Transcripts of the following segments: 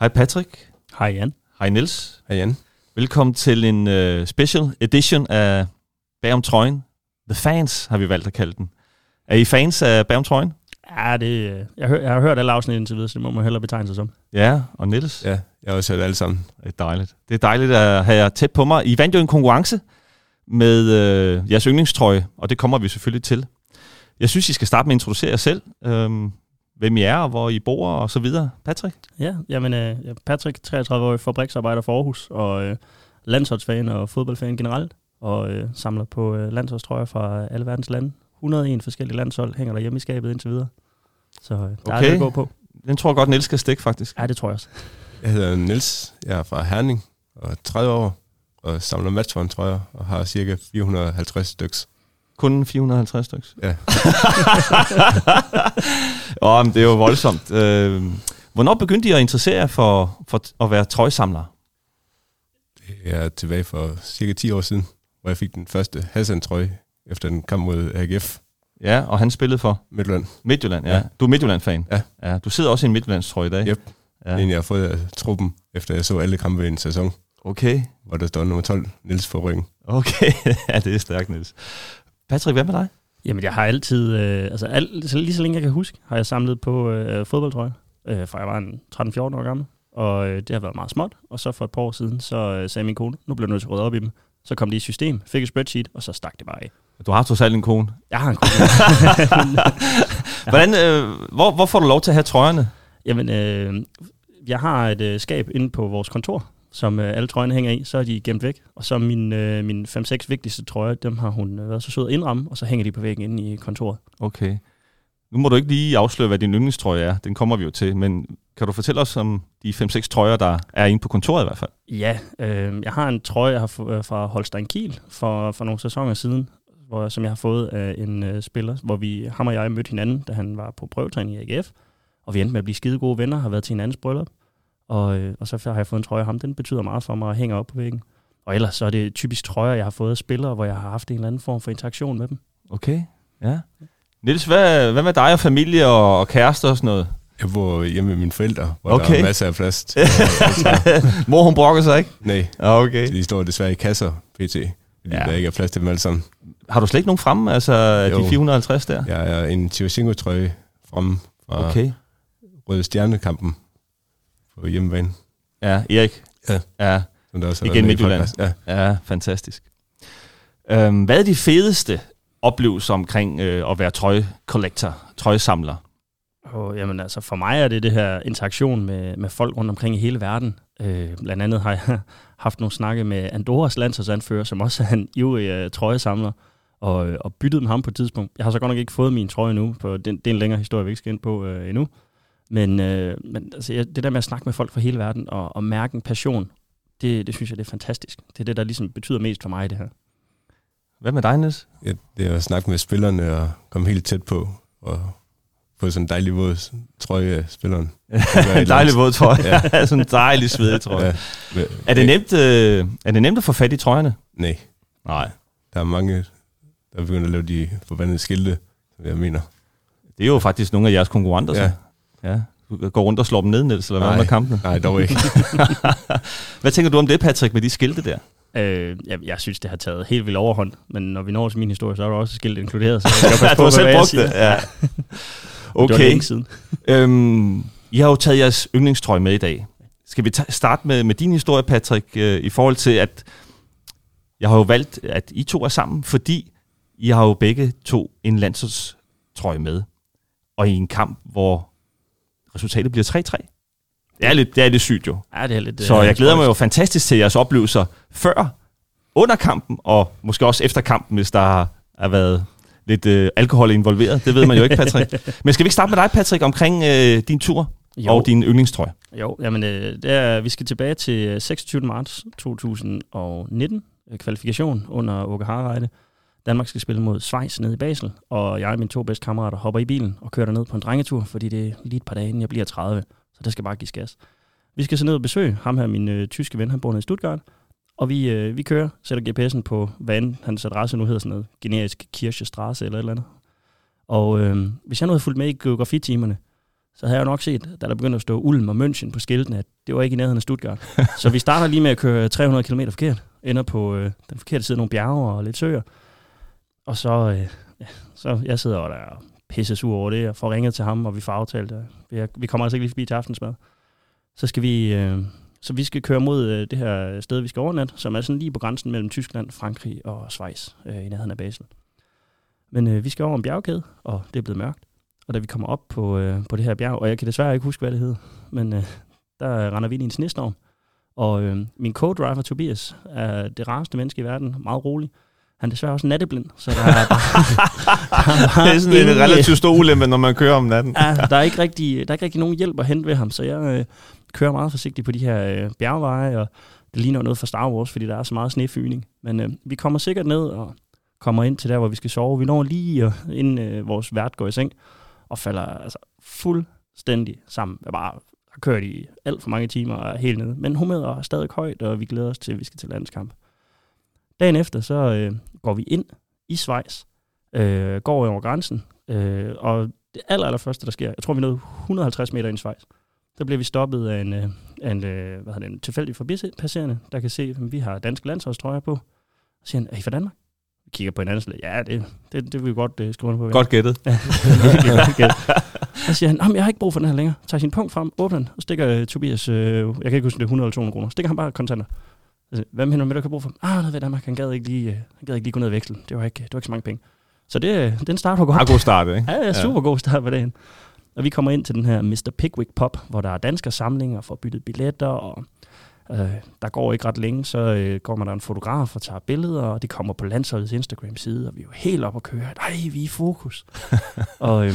Hej Patrick. Hej Jan. Hej Niels. Hej Jan. Velkommen til en uh, special edition af Bagom Trøjen. The Fans har vi valgt at kalde den. Er I fans af Bagom Trøjen? Ja, det, jeg, hør, jeg har hørt alle afsnit indtil videre, så det må man hellere betegne sig som. Ja, og Niels? Ja, jeg har også hørt alle sammen. Det er dejligt. Det er dejligt at have jer tæt på mig. I vandt jo en konkurrence med øh, jeres yndlingstrøje, og det kommer vi selvfølgelig til. Jeg synes, I skal starte med at introducere jer selv. Øhm, hvem I er, og hvor I bor, og så videre. Patrick? Ja, jamen øh, Patrick, 33-årig fabriksarbejder for Aarhus, og øh, landsholdsfan og fodboldfan generelt, og øh, samler på øh, landsholdstrøjer fra alle verdens lande. 101 forskellige landshold hænger der hjemme i skabet indtil videre. Så øh, der okay. er det at gå på. Den tror jeg godt, Niels skal stikke, faktisk. Ja, det tror jeg også. Jeg hedder Niels, jeg er fra Herning og er 30 år, og samler matchfond-trøjer og har cirka 450 styks. Kun 450 stykker? Ja. oh, men det er jo voldsomt. Øh, hvornår begyndte I at interessere jer for, for at være trøjsamler? Jeg er tilbage for cirka 10 år siden, hvor jeg fik den første Hassan-trøje efter en kamp mod AGF. Ja, og han spillede for? Midtjylland. Midtjylland, ja. ja. Du er Midtjylland-fan? Ja. ja. Du sidder også i en Midtjyllandstrøje i dag? Yep. Ja. En, jeg har fået af truppen, efter jeg så alle kampe i en sæson. Okay. Hvor der står nummer 12, Niels for ryggen. Okay, ja, det er stærkt, Niels. Patrick, hvad med dig? Jamen, jeg har altid, øh, altså al, så lige så længe jeg kan huske, har jeg samlet på øh, fodboldtrøjer, øh, fra jeg var en 13-14 år gammel, og øh, det har været meget småt, og så for et par år siden, så øh, sagde min kone, nu bliver du nødt til at rydde op i dem. Så kom de i system, fik et spreadsheet, og så stak det bare af. Du har trods alt en kone. Jeg har en kone. Hvordan, øh, hvor, hvor får du lov til at have trøjerne? Jamen, øh, jeg har et øh, skab inde på vores kontor, som øh, alle trøjerne hænger i, så er de gemt væk. Og så min, øh, mine 5-6 vigtigste trøjer, dem har hun øh, været så sød at indramme, og så hænger de på væggen inde i kontoret. Okay. Nu må du ikke lige afsløre, hvad din yndlingstrøje er. Den kommer vi jo til. Men kan du fortælle os om de 5-6 trøjer, der er inde på kontoret i hvert fald? Ja, øh, jeg har en trøje, jeg har fået øh, fra Holstein Kiel for, for nogle sæsoner siden, hvor, som jeg har fået af en øh, spiller, hvor vi, ham og jeg mødte hinanden, da han var på prøvetræning i AGF. Og vi endte med at blive skide gode venner, har været til hinandens bryllup. Og, øh, og så har jeg fået en trøje af ham. Den betyder meget for mig at hænge op på væggen. Og ellers så er det typisk trøjer, jeg har fået af spillere, hvor jeg har haft en eller anden form for interaktion med dem. Okay, ja. Niels, hvad, hvad med dig og familie og, og kæreste og sådan noget? Jeg bor hjemme med mine forældre, hvor okay. der er masser af plads. Til, Mor, hun brokker sig ikke? Nej, okay. de står desværre i kasser, pt. Fordi ja. der ikke er plads til dem alle sammen. Har du slet ikke nogen fremme, altså jo. de 450 der? Ja, jeg har en Chivashingo-trøje fremme fra okay. Røde Stjernekampen på hjemmebane. Ja, Erik. Ja. ja. Som der også Igen Midtjylland. Ja. ja, fantastisk. Øhm, hvad er de fedeste oplevelser omkring øh, at være trøjekollektor, trøjesamler? Oh, jamen altså, for mig er det det her interaktion med, med folk rundt omkring i hele verden. Øh, blandt andet har jeg haft nogle snakke med Andorras landsholdsanfører, som også er en ivrig uh, trøjesamler, og, og byttet med ham på et tidspunkt. Jeg har så godt nok ikke fået min trøje nu, på den, det er en længere historie, vi ikke skal ind på uh, endnu. Men, øh, men altså, det der med at snakke med folk fra hele verden og, og mærke en passion, det, det synes jeg, det er fantastisk. Det er det, der ligesom betyder mest for mig i det her. Hvad med dig, Niels? Ja, det er at snakke med spillerne og komme helt tæt på og få sådan en dejlig våd trøje af spilleren. en dejlig våd trøje. ja. sådan en dejlig svedig trøje. Ja. Er, det nemt, øh, er det nemt at få fat i trøjerne? Nej. Nej. Der er mange, der begynder at lave de forbandede skilte, som jeg mener. Det er jo faktisk nogle af jeres konkurrenter, ja. så. Ja, du går rundt og slår dem ned, Niels, eller hvad med kampen? Nej, dog ikke. hvad tænker du om det, Patrick, med de skilte der? Øh, jeg, jeg synes, det har taget helt vildt overhånd, men når vi når til min historie, så er der også skilt inkluderet, så jeg skal på, du har selv brugt det, ja. okay. Det siden. øhm, I har jo taget jeres yndlingstrøje med i dag. Skal vi starte med, med din historie, Patrick, øh, i forhold til, at jeg har jo valgt, at I to er sammen, fordi I har jo begge to en landsholdstrøje med, og i en kamp, hvor resultatet bliver 3-3. Det er lidt, det er lidt sygt jo. Ja, det er lidt, så jeg glæder mig jo fantastisk til jeres oplevelser før, under kampen, og måske også efter kampen, hvis der har været lidt øh, alkohol involveret. Det ved man jo ikke, Patrick. Men skal vi ikke starte med dig, Patrick, omkring øh, din tur jo. og din yndlingstrøje? Jo, jamen, øh, det er, vi skal tilbage til 26. marts 2019, øh, kvalifikation under Åke Harreide. Danmark skal spille mod Schweiz nede i Basel, og jeg og mine to bedste kammerater hopper i bilen og kører ned på en drengetur, fordi det er lige et par dage, inden jeg bliver 30, så det skal bare give gas. Vi skal så ned og besøge ham her, min øh, tyske ven, han bor nede i Stuttgart, og vi, øh, vi kører, sætter GPS'en på, hvad end hans adresse nu hedder sådan noget, generisk Kirchestrasse eller et eller andet. Og øh, hvis jeg nu havde fulgt med i geografitimerne, så havde jeg nok set, da der begyndte at stå Ulm og München på skiltene, at det var ikke i nærheden af Stuttgart. så vi starter lige med at køre 300 km forkert, ender på øh, den forkerte side af nogle bjerge og lidt søer. Og så, øh, ja, så jeg sidder og der er pisse sur over det, og får ringet til ham, og vi får aftalt, at vi, vi kommer altså ikke lige forbi til aftensmad. Så skal vi, øh, så vi skal køre mod øh, det her sted, vi skal overnatte, som er sådan lige på grænsen mellem Tyskland, Frankrig og Schweiz, øh, i nærheden af Basel. Men øh, vi skal over en bjergkæde, og det er blevet mørkt. Og da vi kommer op på, øh, på det her bjerg, og jeg kan desværre ikke huske, hvad det hedder, men øh, der render vi ind i en snestorm. Og øh, min co-driver Tobias er det rareste menneske i verden, meget rolig. Han er desværre også natteblind, så der er bare, der er Det er sådan ingen, en relativt stor ulempe, når man kører om natten. ja, der er, ikke rigtig, der er ikke rigtig nogen hjælp at hente ved ham, så jeg øh, kører meget forsigtigt på de her øh, bjergveje, og det ligner noget fra Star Wars, fordi der er så meget snefyning. Men øh, vi kommer sikkert ned og kommer ind til der, hvor vi skal sove. Vi når lige, øh, inden øh, vores vært går i seng, og falder altså fuldstændig sammen. Jeg bare har kørt i alt for mange timer og er helt nede. Men humøret er stadig højt, og vi glæder os til, at vi skal til landskamp. Dagen efter, så øh, går vi ind i Schweiz, øh, går over grænsen, øh, og det aller, aller første, der sker, jeg tror, vi nåede 150 meter ind i Schweiz, der bliver vi stoppet af en, øh, af en, øh, hvad hedder det, en tilfældig forbipasserende, der kan se, at vi har danske landsholdstrøjer på. Så siger han, er I fra Danmark? Vi kigger på hinanden og ja, det, det, det vil vi godt uh, skrive på. Godt gættet. Ja, godt gættet. Så siger han, jeg har ikke brug for den her længere. Tager sin punkt frem, åbner den, og stikker uh, Tobias, uh, jeg kan ikke huske, det er 100 eller 200 kroner. Stikker han bare kontanter. Siger, Hvad mener du med, du kan bruge for? Ah, noget ved Danmark, han gad ikke lige, uh, han gad ikke lige gå ned og veksle. Det var ikke, det var ikke så mange penge. Så det, den start var godt. Ja, god start, ikke? Ja, ja, super ja. god start på dagen. Og vi kommer ind til den her Mr. Pickwick Pop, hvor der er danske samlinger for byttet billetter, og øh, der går ikke ret længe, så øh, kommer der en fotograf og tager billeder, og det kommer på landsholdets Instagram-side, og vi er jo helt op at køre. Nej, vi er i fokus. og, øh,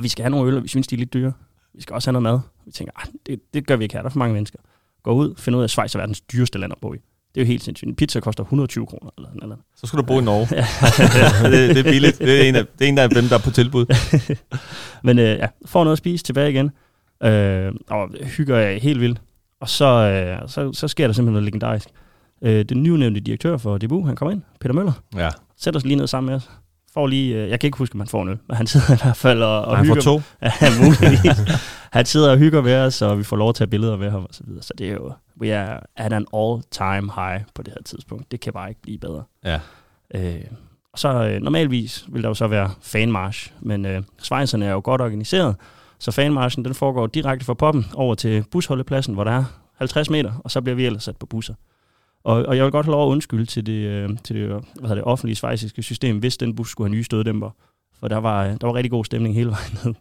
vi skal have nogle øl, og vi synes, de er lidt dyre. Vi skal også have noget mad. Vi tænker, det, det gør vi ikke her, der er for mange mennesker. Går ud, finder ud af, at Schweiz er verdens dyreste land at bo i. Det er jo helt sindssygt. En pizza koster 120 kroner. Eller, eller. Så skal du bo i Norge. ja. det, det, er billigt. Det er, en af, det er en af dem, der er på tilbud. Men øh, ja, får noget at spise tilbage igen. Øh, og hygger jeg helt vildt. Og så, øh, så, så sker der simpelthen noget legendarisk. Øh, den nyudnævnte direktør for DBU, han kommer ind, Peter Møller. Ja. Sætter sig lige ned sammen med os. Får lige, øh, jeg kan ikke huske, om han får noget, men han sidder i hvert fald og, og han hygger. får to? Ja, han sidder og hygger med os, og vi får lov at tage billeder med ham og så videre. Så det er jo, we are at an all-time high på det her tidspunkt. Det kan bare ikke blive bedre. Ja. Øh, og så øh, normalvis vil der jo så være fanmarsch, men øh, Schweizerne er jo godt organiseret, så fanmarschen den foregår direkte fra poppen over til busholdepladsen, hvor der er 50 meter, og så bliver vi ellers sat på busser. Og, og jeg vil godt have lov at undskylde til det, øh, til det, hvad hedder det offentlige svejsiske system, hvis den bus skulle have nye støddæmper. For der var, der var rigtig god stemning hele vejen ned.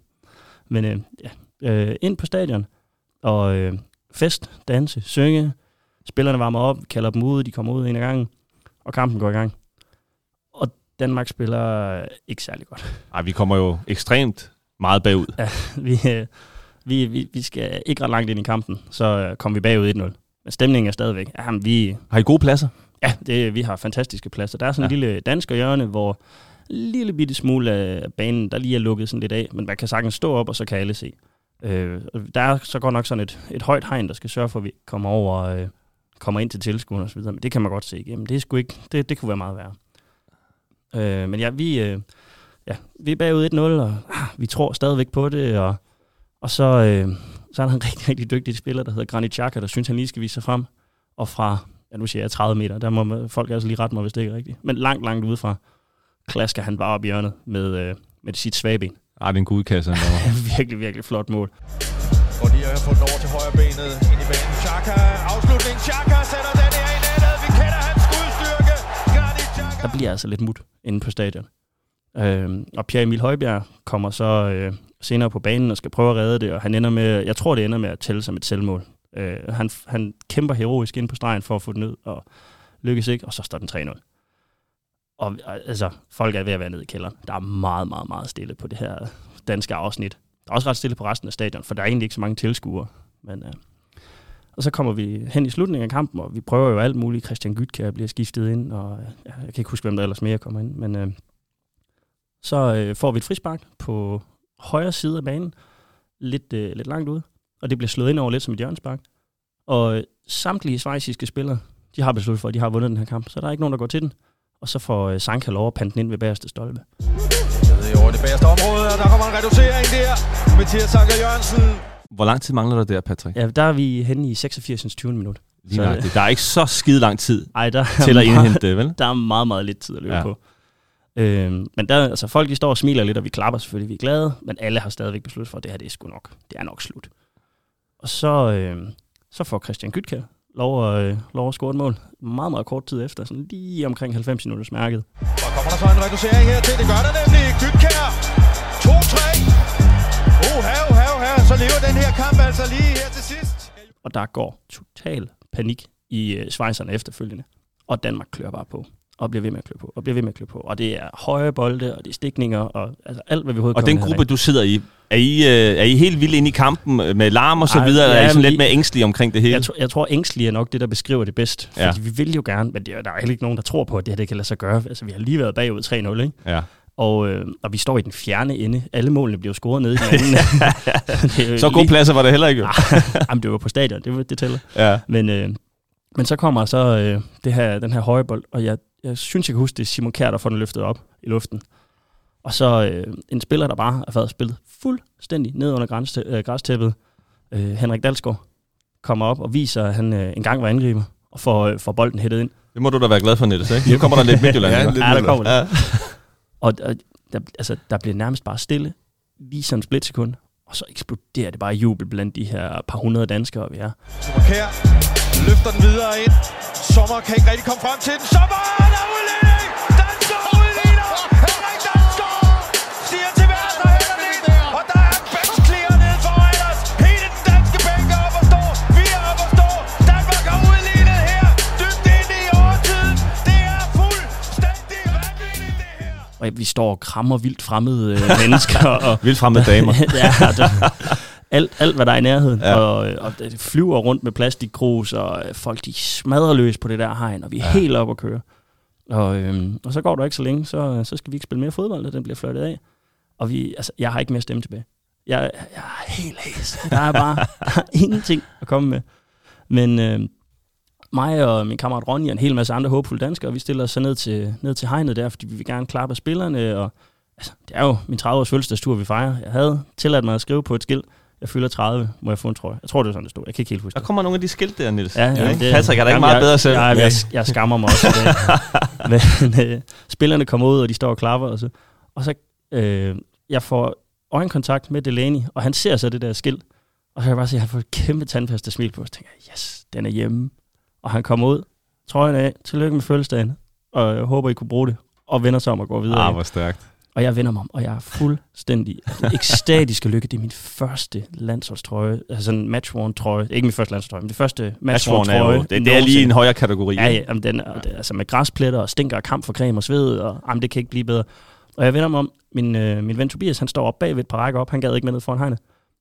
Men øh, ja, øh, ind på stadion, og øh, fest, danse, synge, spillerne varmer op, kalder dem ud, de kommer ud en af gangen, og kampen går i gang. Og Danmark spiller ikke særlig godt. Ej, vi kommer jo ekstremt meget bagud. Ja, vi, øh, vi, vi, vi skal ikke ret langt ind i kampen, så øh, kommer vi bagud 1-0. Men stemningen er stadigvæk. Jamen, vi, har I gode pladser? Ja, det, vi har fantastiske pladser. Der er sådan ja. en lille dansk hjørne, hvor en lille bitte smule af banen, der lige er lukket sådan lidt af, men man kan sagtens stå op, og så kan alle se. Øh, der er så godt nok sådan et, et højt hegn, der skal sørge for, at vi kommer over, øh, kommer ind til tilskuerne osv., men det kan man godt se igennem. Det, er sgu ikke, det, det kunne være meget værre. Øh, men ja, vi, øh, ja, vi er bagud 1-0, og ah, vi tror stadigvæk på det, og, og så, øh, så er der en rigtig, rigtig dygtig spiller, der hedder Granit Xhaka, der synes, han lige skal vise sig frem. Og fra, ja nu siger jeg 30 meter, der må folk altså lige rette mig, hvis det ikke er rigtigt. Men langt, langt udefra, klasker han bare op i hjørnet med, øh, med sit svage ben. Ah, det er en gudkasse. virkelig, virkelig flot mål. Og lige har fået den over til højre benet ind i banen. Xhaka, afslutning. Xhaka sætter den her i nettet. Vi kender hans skudstyrke. Granit Xhaka. Der bliver altså lidt mut inde på stadion. Øh, og Pierre Emil Højbjerg kommer så øh, senere på banen og skal prøve at redde det, og han ender med, jeg tror det ender med at tælle som et selvmål. Øh, han, han kæmper heroisk ind på stregen for at få den ned, og lykkes ikke, og så står den 3-0. Og altså, folk er ved at være nede i kælderen. Der er meget, meget, meget stille på det her danske afsnit. Der er også ret stille på resten af stadion, for der er egentlig ikke så mange tilskuere. Men, øh, og så kommer vi hen i slutningen af kampen, og vi prøver jo alt muligt. Christian Gytke bliver skiftet ind, og ja, jeg kan ikke huske, hvem der ellers mere kommer ind. Men øh, så øh, får vi et frispark på højre side af banen, lidt, øh, lidt langt ude, og det bliver slået ind over lidt som et hjørnspark. Og øh, samtlige svejsiske spillere, de har besluttet for, at de har vundet den her kamp, så der er ikke nogen, der går til den. Og så får øh, Sanka lov at pante den ind ved bagerste stolpe. Ved, på det bagerste område, og der kommer en reducering der. Mathias Anker Jørgensen. Hvor lang tid mangler der der, Patrick? Ja, der er vi henne i 86. 20. minut. Lige nøjagtigt. der er ikke så skide lang tid Ej, der til er at meget- indhente det, vel? Der er meget, meget lidt tid at løbe ja. på. Øhm, men der, altså, folk de står og smiler lidt, og vi klapper selvfølgelig, vi er glade, men alle har stadigvæk besluttet for, at det her det er sgu nok. Det er nok slut. Og så, øh, så får Christian Gytkær lov at, øh, lov at score et mål. Meget, meget kort tid efter, sådan lige omkring 90 minutters mærket. Og kommer der så en reducering her til. Det gør der nemlig. Gytkær. 2-3. Oh, hav, hav, hav. Så lever den her kamp altså lige her til sidst. Og der går total panik i øh, svejserne efterfølgende. Og Danmark klør bare på. Og bliver ved med at klø på. Og bliver ved med at klø på. Og det er høje bolde, og det er stikninger, og altså alt, hvad vi overhovedet Og den gruppe, du sidder i, er I, øh, er I helt vildt inde i kampen med larm og så Ej, videre? eller er I ja, sådan lidt mere ængstelige omkring det hele? Jeg, tror, jeg tror, ængstelig er nok det, der beskriver det bedst. Ja. Fordi vi vil jo gerne, men det, er- der er heller ikke nogen, der tror på, at det her det kan lade sig gøre. Altså, vi har lige været bagud 3-0, ikke? Ja. Og, øh, og vi står i den fjerne ende. Alle målene bliver scoret nede i den anden. Det jo Så gode pladser var det heller ikke. jo. Jamen, det var på stadion, det, det tæller. Ja. Men, øh, men så kommer så øh, det her, den her høje bold, og jeg, jeg synes, jeg kan huske, det er Simon Kjær, der får den løftet op i luften. Og så øh, en spiller, der bare er været spillet fuldstændig ned under græns, øh, græstæppet. Øh, Henrik Dalsgaard kommer op og viser, at han øh, engang var angriber, og får, øh, får bolden hættet ind. Det må du da være glad for, Niels, ikke? Nu kommer der lidt Midtjylland. Ja, lidt Ja, der kommer det. Ja. Og, og der, altså, der bliver nærmest bare stille, lige sådan en splitsekund, og så eksploderer det bare jubel blandt de her par hundrede danskere, vi er. Super løfter den videre ind. Sommer kan ikke rigtig komme frem til den. Sommer er udligning! Vi står og krammer vildt fremmede øh, mennesker, og Vildt fremmede damer. ja, der, alt, alt, hvad der er i nærheden. Ja. Og, og det flyver rundt med plastikgrus, og øh, folk de smadrer løs på det der hegn, og vi er ja. helt op at køre. Og, øhm, og så går der ikke så længe, så, så skal vi ikke spille mere fodbold, og den bliver flyttet af. Og vi, altså, jeg har ikke mere stemme tilbage. Jeg, jeg er helt hæs. Der er bare der er ingenting at komme med. Men øh, mig og min kammerat Ronny og en hel masse andre håbfulde danskere, vi stiller os så ned til, ned til hegnet der, fordi vi vil gerne klappe af spillerne, og altså, det er jo min 30-års fødselsdagstur, vi fejrer. Jeg havde tilladt mig at skrive på et skilt, jeg fylder 30, må jeg få en trøje. Jeg tror, det er sådan, det stod. Jeg kan ikke helt huske Der det. kommer nogle af de skilt der, Niels. Ja, ja, ikke? Patrick er da ikke meget jeg, bedre selv. Jeg, jeg, jeg skammer mig også. Men øh, spillerne kommer ud, og de står og klapper. Og så, og så øh, jeg får øjenkontakt med Delaney, og han ser så det der skilt. Og så kan jeg bare se, at han får et kæmpe tandpasta smil på. Og så tænker jeg, yes, den er hjemme. Og han kommer ud, trøjen af, tillykke med fødselsdagen, og jeg håber, I kunne bruge det. Og vender sig om og går videre. Ah, hvor stærkt. Og jeg vender mig om, og jeg er fuldstændig ekstatisk lykke. Det er min første landsholdstrøje, altså sådan en match trøje. Ikke min første landsholdstrøje, men det første match Matchworn er trøje. jo, det, det er lige en højere kategori. Ja, ja, jamen, den, er altså med græspletter og stinker af kamp for creme og sved, og jamen, det kan ikke blive bedre. Og jeg vender mig om, min, øh, min ven Tobias, han står op bagved et par rækker op, han gad ikke med ned foran hegnet.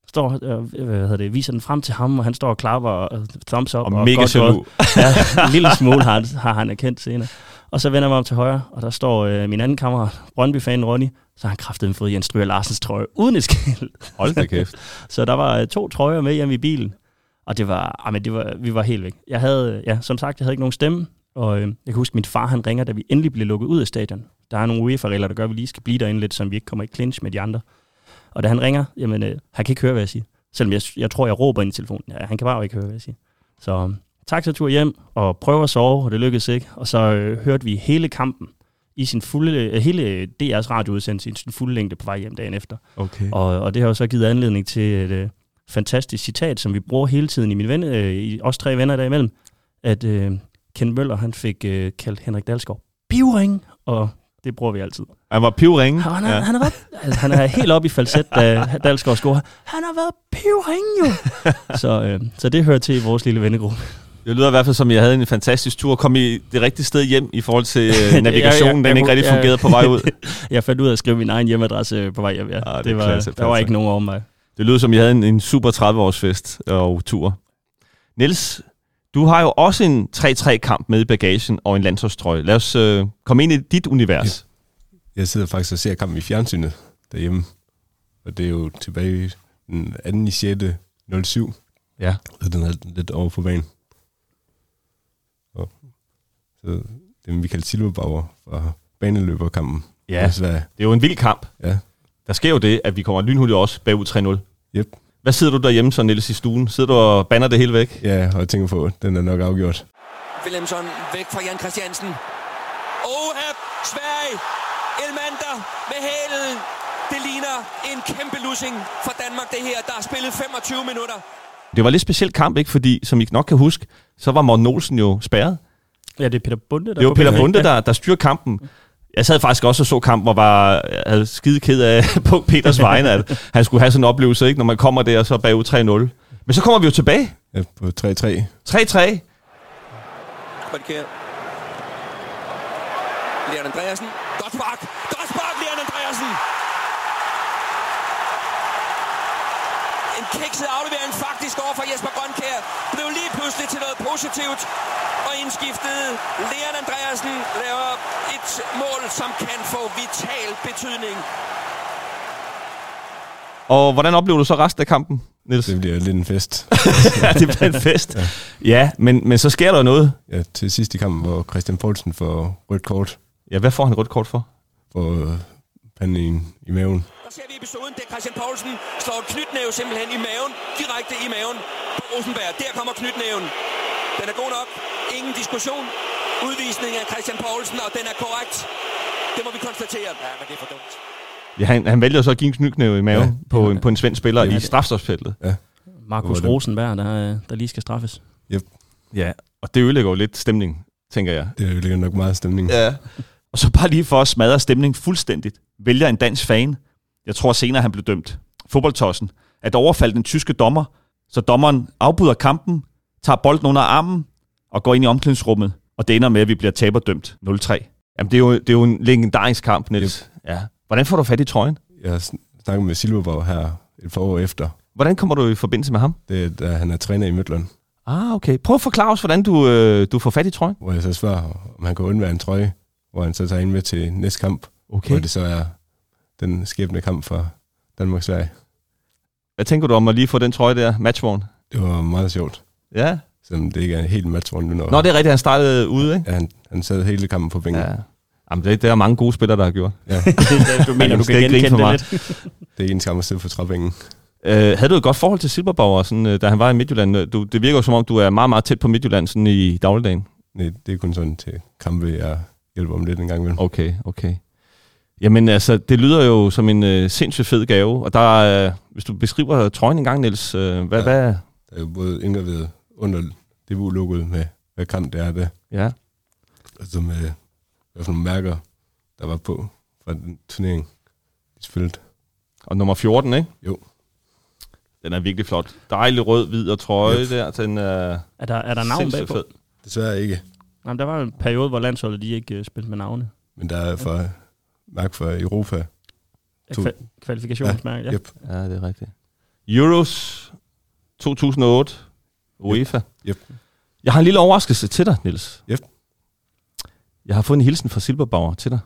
Står, øh, hvad hedder det, viser den frem til ham, og han står og klapper og thumbs up. Og mega godt jaloux. Ja, en lille smule har, han- har han erkendt senere. Og så vender jeg mig om til højre, og der står øh, min anden kammerat, Brøndby-fanen Ronny, så har han kraftet fået Jens Stryger Larsens trøje, uden et skilt. Hold da kæft. Så der var øh, to trøjer med hjemme i bilen, og det var, ah, men det var, vi var helt væk. Jeg havde, ja, som sagt, jeg havde ikke nogen stemme, og øh, jeg kan huske, at min far han ringer, da vi endelig blev lukket ud af stadion. Der er nogle UEFA-regler, der gør, at vi lige skal blive derinde lidt, så vi ikke kommer i clinch med de andre. Og da han ringer, jamen, øh, han kan ikke høre, hvad jeg siger. Selvom jeg, jeg tror, jeg råber ind i telefonen. Ja, han kan bare ikke høre, hvad jeg siger. Så øh, taxatur hjem, og prøve at sove, og det lykkedes ikke. Og så øh, hørte vi hele kampen i sin fulde, øh, hele DR's radioudsendelse i sin fulde længde på vej hjem dagen efter. Okay. Og, og det har jo så givet anledning til et øh, fantastisk citat, som vi bruger hele tiden i mine venner, øh, i os tre venner derimellem, at øh, Ken Møller, han fik øh, kaldt Henrik Dalsgaard pivring, og det bruger vi altid. Han var pivringe. Han, ja. han, har været, altså, han er helt oppe i falset, da Dalsgaard scorer. Han har været pivring jo! så, øh, så det hører til i vores lille vennegruppe. Det lyder i hvert fald som, jeg havde en fantastisk tur. Kom I det rigtige sted hjem i forhold til øh, navigationen? jeg Den ikke rigtig jeg- fungerede på vej ud. Jeg fandt ud af at skrive min egen hjemadresse øh, på vej hjem. Ja. Ah, det er det var, klasse, der var ikke nogen over mig. Det lyder som, jeg havde en, en super 30-års fest og tur. Niels, du har jo også en 3-3-kamp med i bagagen og en landsholdstrøje. Lad os øh, komme ind i dit univers. Jeg sidder faktisk og ser kampen i fjernsynet derhjemme. Og det er jo tilbage den 2. i 6. 07. Ja. Så den er lidt over på banen. Og, så det er Michael Silberbauer fra baneløberkampen. Ja. Det er jo en vild kamp. Ja. Der sker jo det, at vi kommer lynhurtigt også bagud 3-0. Yep. Hvad sidder du derhjemme så, Niels, i stuen? Sidder du og banner det hele væk? Ja, og jeg tænker på, den er nok afgjort. Willemsson væk fra Jan Christiansen. Oha, Sverige. Elmander med hælen. Det ligner en kæmpe lussing for Danmark, det her. Der er spillet 25 minutter. Det var lidt speciel kamp, ikke? Fordi, som I nok kan huske, så var Morten Olsen jo spærret. Ja, det er Peter Bunde, der Det var Peter. Bunde, der, der styrer kampen. Jeg sad faktisk også og så kampen, og var jeg havde skide ked af på Peters vegne, at han skulle have sådan en oplevelse, ikke? når man kommer der og så bagud 3-0. Men så kommer vi jo tilbage. Ja, på 3-3. 3-3. Rødkær. Leon Andreasen. Godt spark. Godt spark, Leon Andreasen. En kikset aflevering faktisk over for Jesper Grønkær. Pludselig til noget positivt. Og indskiftet Leon Andreasen laver et mål, som kan få vital betydning. Og hvordan oplever du så resten af kampen, Niels? Det bliver lidt en fest. ja, det bliver en fest. Ja, ja men, men så sker der noget. Ja, til sidst i kampen, hvor Christian Poulsen får rødt kort Ja, hvad får han rødt kort for? for øh, panden i, i maven. Der ser vi episoden, det er Christian Poulsen slår knytnæve simpelthen i maven, direkte i maven på Rosenberg. Der kommer knytnæven. Den er god nok. Ingen diskussion. Udvisning af Christian Poulsen, og den er korrekt. Det må vi konstatere. Ja, men det er for dumt. Ja, han, han vælger så at give en knytknæve i maven Ja. ja, på, en, på en svensk spiller Ja, i strafstofsfeltet. Markus er det? Rosenberg, der, der lige skal straffes. Ja, og det ødelægger jo lidt stemning, tænker jeg. Det ligger nok meget stemning. Ja. Og så bare lige for at smadre stemning fuldstændigt, vælger en dansk fan, jeg tror senere han blev dømt, fodboldtossen, at overfalde den tyske dommer, så dommeren afbryder kampen, tager bolden under armen og går ind i omklædningsrummet, og det ender med, at vi bliver taberdømt 0-3. Jamen, det er jo, det er jo en legendarisk kamp, Niels. Ja. Hvordan får du fat i trøjen? Jeg har sn- snakket med Silverborg her et par år efter. Hvordan kommer du i forbindelse med ham? Det er, da han er træner i Midtland, Ah, okay. Prøv at forklare os, hvordan du, øh, du får fat i trøjen. hvor jeg så spørger, om han kan undvære en trøje, hvor han så tager en med til næste kamp, Okay. hvor det så er den skæbne kamp for Danmark-Sverige. Hvad tænker du om at lige få den trøje der, matchvogn? Det var meget sjovt, Ja. selvom det ikke er en helt matchrunde nu. Nå, det er rigtigt, han startede ude, ikke? Ja, han, han sad hele kampen på bænken. Ja. Jamen, det, det er mange gode spillere, der har gjort. du mener, du skal kan genkende for det lidt? Det er en skam at sidde på træbænken. Øh, havde du et godt forhold til Silberbauer, sådan, øh, da han var i Midtjylland? Du, det virker jo som om, du er meget, meget tæt på Midtjylland sådan i dagligdagen. Nej, det er kun sådan til kampe, jeg hjælper om lidt en gang imellem. Okay, okay. Jamen altså, det lyder jo som en øh, sindssygt fed gave, og der er, øh, hvis du beskriver trøjen en gang, Niels, øh, hvad, Ja. hvad, Der er jo både indgraveret under DBU-logoet med, hvad kamp det er det. ja. Altså med, hvad for nogle mærker, der var på fra den turnering, de spillede. Og nummer 14, ikke? Jo. Den er virkelig flot. Dejlig rød, hvid og trøje Yep. der. Den er Er der, er der navn bagpå? fed. Desværre ikke, Jamen, der var en periode, hvor landsholdet de ikke uh, spilte med navne. men der er for mærke for Europa. Ja. To- Kva- kvalifikationsmærke, ja. Yep. Ja, det er rigtigt. Euros 2008. UEFA. Yep. Jeg har en lille overraskelse til dig, Niels. Yep. Jeg har fået en hilsen fra Silberbauer til dig.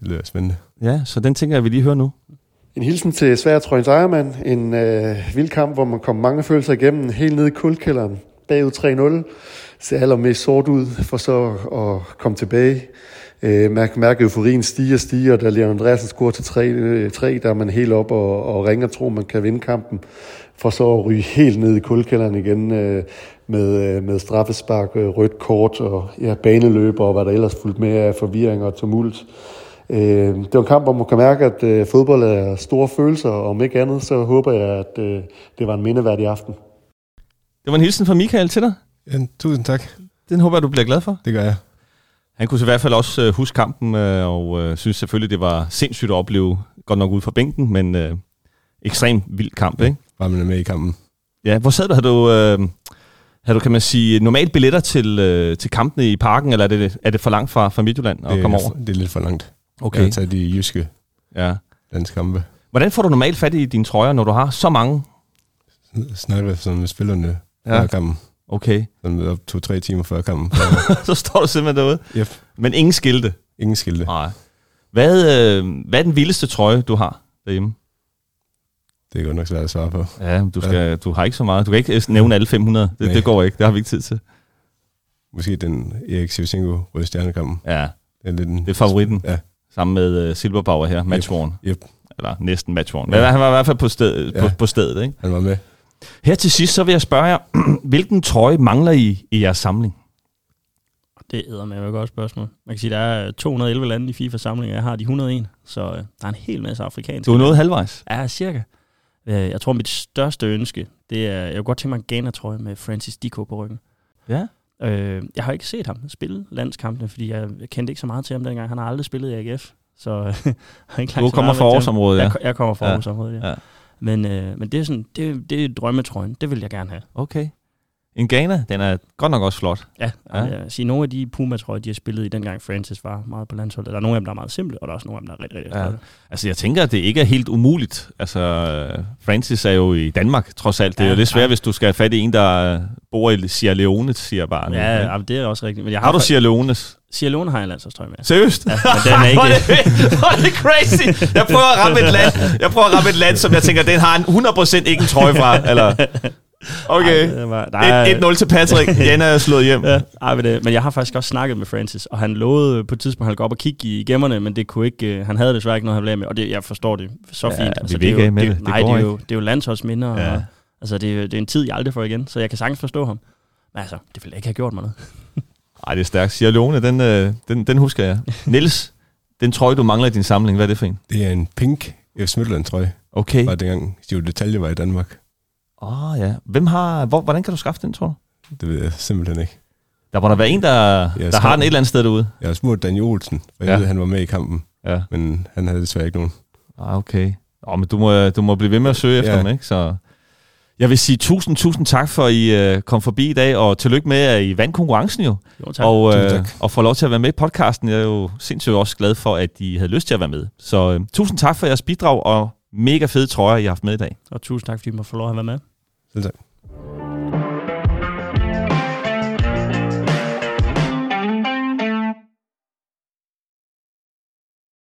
Det lyder spændende. Ja, så den tænker jeg, vi lige hører nu. En hilsen til Sverige ejermand. En øh, vild kamp, hvor man kom mange følelser igennem. Helt ned i kuldkælderen. Bagud 3-0. Ser allermest sort ud for så at komme tilbage. Øh, man kan mærke, at euforien stiger og stiger. Da Leon Andreasen scorer til 3, øh, 3 der er man helt op og, og ringer tro, man kan vinde kampen. For så at ryge helt ned i kuldkælderen igen øh, med, øh, med straffespark, øh, rødt kort og ja, baneløber og hvad der ellers fulgte med af forvirring og tumult. Øh, det var en kamp, hvor man kan mærke, at øh, fodbold er store følelser, og om ikke andet, så håber jeg, at øh, det var en mindeværdig aften. Det var en hilsen fra Michael til dig. Ja, tusind tak. Den håber jeg, du bliver glad for. Det gør jeg. Han kunne i hvert fald også øh, huske kampen, øh, og øh, synes selvfølgelig, det var sindssygt at opleve, godt nok ude fra bænken, men øh, ekstremt vild kamp, ikke? Bare man med i kampen. Ja, hvor sad du? Har du, øh, har du kan man sige, normalt billetter til, øh, til kampene i parken, eller er det, er det for langt fra, fra Midtjylland at det, komme er, over? det er lidt for langt. Okay. Jeg har taget de jyske Ja. landskampe. Hvordan får du normalt fat i dine trøjer, når du har så mange? Snakker sådan med spillerne ja. Kampen. Okay. Sådan op to-tre timer før kampen. så står du simpelthen derude. yep. Men ingen skilte. Ingen skilte. Nej. Hvad, øh, hvad er den vildeste trøje, du har derhjemme? Det er godt nok svært at svare på. Ja, du, skal, du har ikke så meget. Du kan ikke nævne alle 500. Det, Nej. det går ikke. Det har vi ikke tid til. Måske den Erik Shevchenko røde stjernekampen. Ja, Det er lidt en, det er favoritten. Ja. Sammen med uh, Silberbauer her, matchworn. Yep. Eller næsten matchworn. Men han var i hvert fald på stedet, ja. på, på stedet ikke? Han var med. Her til sidst, så vil jeg spørge jer, hvilken trøje mangler I i jeres samling? Det æder med et godt spørgsmål. Man kan sige, der er 211 lande i FIFA-samlinger. Jeg har de 101, så øh, der er en hel masse afrikanske. Du er nået halvvejs. Ja, cirka. Øh, jeg tror, mit største ønske, det er, jeg kunne godt tænke mig en Ghana-trøje med Francis Diko på ryggen. Ja. Øh, jeg har ikke set ham spille landskampene, fordi jeg kendte ikke så meget til ham dengang. Han har aldrig spillet i AGF, så ikke Du kommer fra Aarhusområdet, ja. Jeg, jeg kommer fra. Aarhusområdet, ja. Ja. Men, øh, men det er sådan, det, det er drømmetrøjen. Det vil jeg gerne have. Okay. En Ghana, den er godt nok også flot. Ja, Ja. Jeg sige, nogle af de Puma-trøjer, de har spillet i dengang Francis var meget på landsholdet. Der er nogle af dem, der er meget simple, og der er også nogle af dem, der er rigtig, rigtig Ja. flotte. Altså, jeg tænker, at det ikke er helt umuligt. Altså, Francis er jo i Danmark, trods alt. Det er Ja, jo lidt svært, ja. hvis du skal have fat i en, der bor i Sierra Leone, siger bare. Ja, ja, det er også rigtigt. Men jeg har, Har du Sierra Leones? Sierra Leone har jeg landsholdstrøje med. Seriøst? Ja, men den er ikke... Hvor er det, det crazy. Jeg prøver at ramme et land, jeg prøver at ramme et land, som jeg tænker, den har en 100% ikke en trøje fra. Eller, okay. Ej, det var, der er, 1-0 til Patrick. Jan er slået hjem. Ja, ej, men, det, men jeg har faktisk også snakket med Francis, og han lovede på et tidspunkt, at han gå op og kigge i gemmerne, men det kunne ikke, øh, han havde desværre ikke noget, han ville med, og det, jeg forstår det så Ja, fint. Altså, vi det er jo, med det, det. Det nej, går det er, jo, det er jo landsholdsminder, Ja. og, altså det, er, det er en tid, jeg aldrig får igen, så jeg kan sagtens forstå ham. Men altså, det ville ikke have gjort mig noget. Ej, det er stærkt. Sierra Leone, den, øh, den, den husker jeg. Niels, den trøje, du mangler i din samling, hvad er det for en? Det er en pink F. Midtjylland trøje, Okay. var dengang Giro Detalje var i Danmark. Åh, oh, ja. Hvem har, hvor, hvordan kan du skaffe den, tror du? Det ved jeg simpelthen ikke. Der må der være en, der, der har den et eller andet sted derude. Jeg har spurgt Daniel Olsen, for jeg Ja. ved, han var med i kampen, Ja. men han havde desværre ikke nogen. Ah, okay. Oh, men du må, du må blive ved med at søge efter Ja. dem, ikke? Så jeg vil sige tusind, tusind tak for, at I uh, kom forbi i dag, og tillykke med, at I vandt konkurrencen jo. Jo, tak. Og, øh, tak. og få lov til at være med i podcasten. Jeg er jo sindssygt også glad for, at I havde lyst til at være med. Så øh, tusind tak for jeres bidrag, og mega fede trøjer, I har haft med i dag. Og tusind tak, fordi du må få lov at være med. Selv tak.